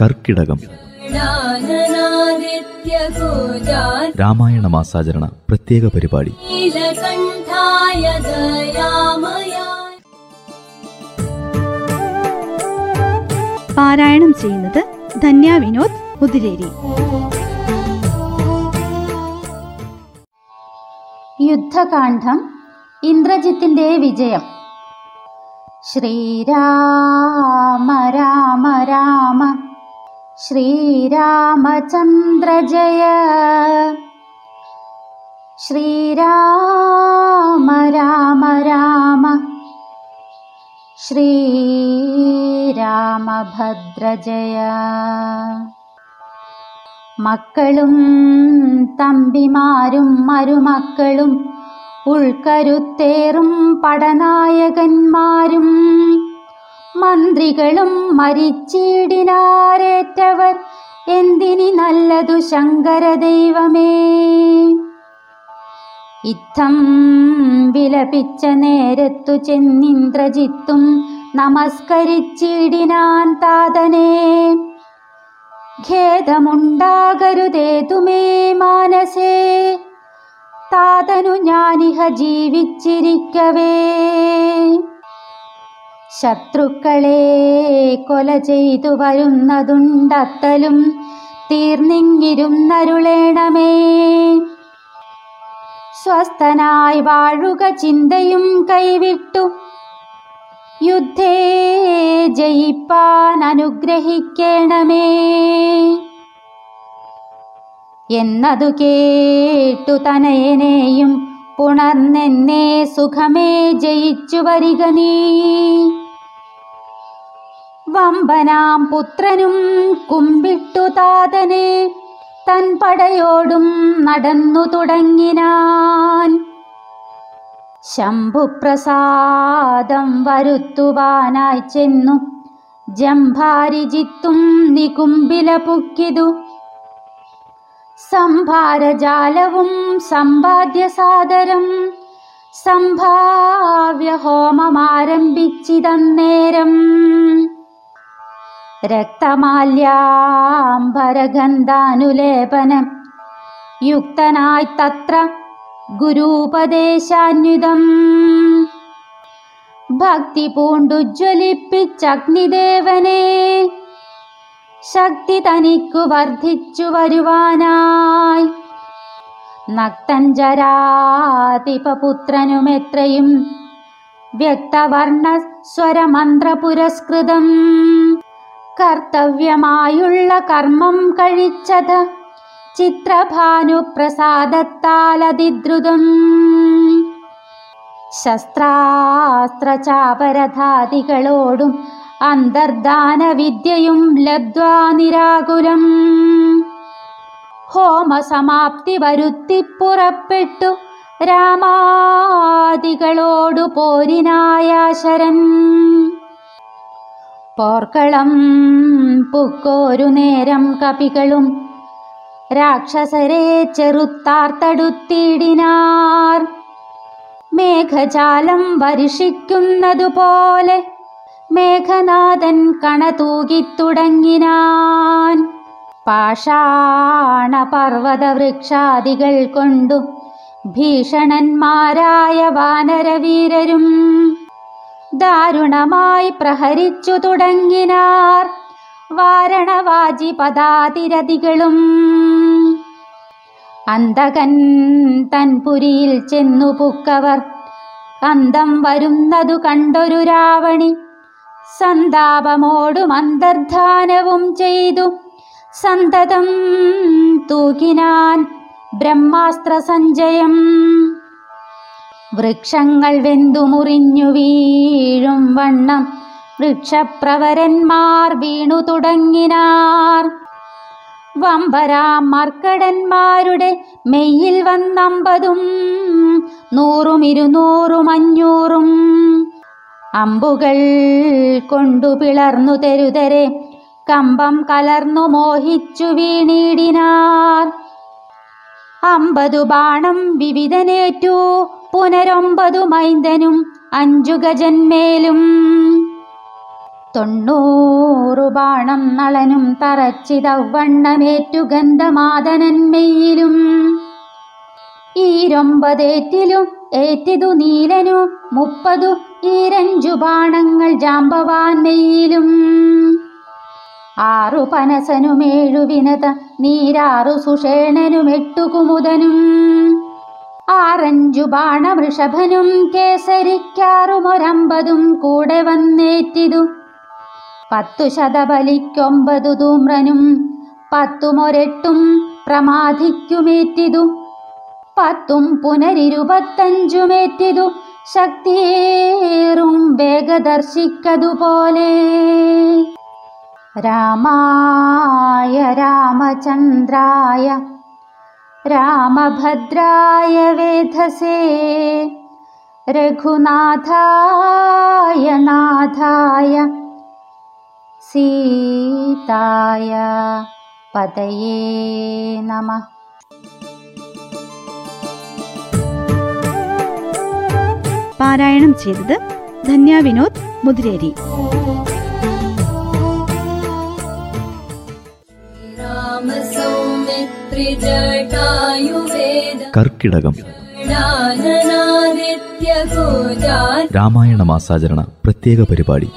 കർക്കിടകം. രാമായണ മാസാചരണ പ്രത്യേക പരിപാടി. പാരായണം ചെയ്യുന്നത് ധന്യ വിനോദ് മുതിരേരി യുദ്ധകാന്ഡം ഇന്ദ്രജിത്തിന്റെ വിജയം. ശ്രീരാമ രാമ രാമ ശ്രീരാമചന്ദ്ര ജയ ശ്രീരാമ രാമ രാമ ശ്രീരാമഭദ്ര ജയ മക്കളും തമ്പിമാരും മരുമക്കളും ഉൾക്കരുത്തേറും പടനായകന്മാരും. മന്ത്രികളും മരിച്ചീടിനാരേറ്റവർ. എന്തിനി നല്ലതു ശങ്കരദൈവമേ? ഇത്തം വിലപിച്ച നേരത്തു ചെന്നിന്ദ്രജിത്തും നമസ്കരിച്ചിടിനാൻ താതനേ. ഖേദമുണ്ടാകരുതേതുമേ മാനസേ. താതനു ഞാനിഹ ജീവിച്ചിരിക്കവേ. ശത്രുക്കളെ കൊല ചെയ്തു വരുന്നതുണ്ടത്തലും തീർന്നിങ്ങിരുന്നരുളേണമേ. സ്വസ്ഥനായി വാഴുക ചിന്തയും കൈവിട്ടു. യുദ്ധേ ജയിപ്പാൻ അനുഗ്രഹിക്കണമേ എന്നതു കേട്ടു തനയനെയും പുണർന്നെന്നെ സുഖമേ ജയിച്ചു വരിക നീ. വമ്പനാം പുത്രനും കുമ്പിട്ടു താതനെ തൻ പടയോടും നടന്നു തുടങ്ങിനാൻ. ശംഭുപ്രസാദം വരുത്തുവാനായി ചെന്നു ജംഭാരിജിത്തും നികുമ്പില പുക്കിതു. സംഭാരജാലവും സമ്പാദ്യസാദരം. സംഭാവ്യ ഹോമമാരംഭിച്ചിതന്നേരം രക്തമാല്യാംബരഗന്ധാനുലേപനം. യുക്തനായി തത്ര ഗുരുപദേശാന്യുതം ഭക്തി പൂണ്ടു ജ്വലിപ്പിച്ചഗ്നിദേവനെ ശക്തി തനിക്കു വർദ്ധിച്ചു വരുവാനായി. നക്തഞ്ചരാതിപുത്രനുമെത്രയും വ്യക്തവർണ സ്വരമന്ത്ര പുരസ്കൃതം കർത്തവ്യമായുള്ള കർമ്മം കഴിച്ചത് ചിത്രഭാനുപ്രസാദത്താലതിദ്രുതം. ശസ്ത്രാസ്ത്രചാപരധാദികളോടും അന്തർദാന വിദ്യയും ലബ്ധ്വാ നിരാകുലം. ഹോമസമാപ്തി വരുത്തി പുറപ്പെട്ടു രാമാദികളോടു പോരിനായാശരൻ. പോർക്കളം പുക്കോരു നേരം കപികളും രാക്ഷസരെ ചെറുത്താർത്തടുത്തിടിനാർ. മേഘജാലം വർഷിക്കുന്നതുപോലെ മേഘനാഥൻ കണ തൂകിത്തുടങ്ങിനാൻ പാഷാണ പർവതവൃക്ഷാദികൾ കൊണ്ടു ഭീഷണന്മാരായ വാനരവീരരും ദാരുണമായി പ്രഹരിച്ചു തുടങ്ങിനാർ. വാരണവാജി പദാതിരതികളും അന്തകൻ തൻപുരിയിൽ ചെന്നു പുക്കവർ അന്തം വരുന്നതു കണ്ടൊരു രാവണി. സന്താപമോടും അന്തർധാനവും ചെയ്തു. സന്തതം തൂകിനാൻ ബ്രഹ്മാസ്ത്ര സഞ്ചയം വൃക്ഷങ്ങൾ വെന്തു മുറിഞ്ഞു വീഴും വണ്ണം വൃക്ഷപ്രവരന്മാർ വീണു തുടങ്ങിനാർ. വമ്പരാം മർക്കടന്മാരുടെ മെയ്യിൽ വന്നമ്പതും നൂറും ഇരുന്നൂറും അഞ്ഞൂറും അമ്പുകൾ കൊണ്ടു പിളർന്നു തെരുതരെ കമ്പം കലർന്നു മോഹിച്ചു വീണിടിനാർ. അമ്പതു ബാണം വിവിധനേറ്റു പുനരൊമ്പതു മൈന്ദനും അഞ്ചു ഗജന്മേലും തൊണ്ണൂറു ബാണം നളനും തറച്ചിതവണ്ണമേറ്റു ഗന്ധമാതനന്മയിലും ഈരൊമ്പതേറ്റിലും ഏറ്റിതു നീലനു മുപ്പതു ഈരഞ്ചു ബാണങ്ങൾ ജാമ്പവാൻമയിലും ആറു പനസനുമേഴു വിനത നീരാറു സുഷേണനും എട്ടു കുമുദനും. ആറഞ്ചു ബാണവൃഷഭനും കേസരിക്കാറുമൊരമ്പതും കൂടെ വന്നേറ്റിതു. പത്തു ശതബലിക്കൊമ്പതു ധൂമ്രനും പത്തുമൊരെട്ടും പ്രമാധിക്കുമേറ്റിതു. പത്തും പുനരിരുപത്തഞ്ചുമേറ്റിതു. ശക്തിയേറും വേഗദർശിക്കതുപോലെ രാമായ രാമചന്ദ്രായ രാമഭദ്രായ വേധസേ രഘുനാഥായ നാഥായ സീതായ പതയേ നമഃ പാരായണം ചെയ്തത് ധന്യ വിനോദ് മുതിരേരി. കർക്കിടകം. രാമായണ മാസാചരണ പ്രത്യേക പരിപാടി.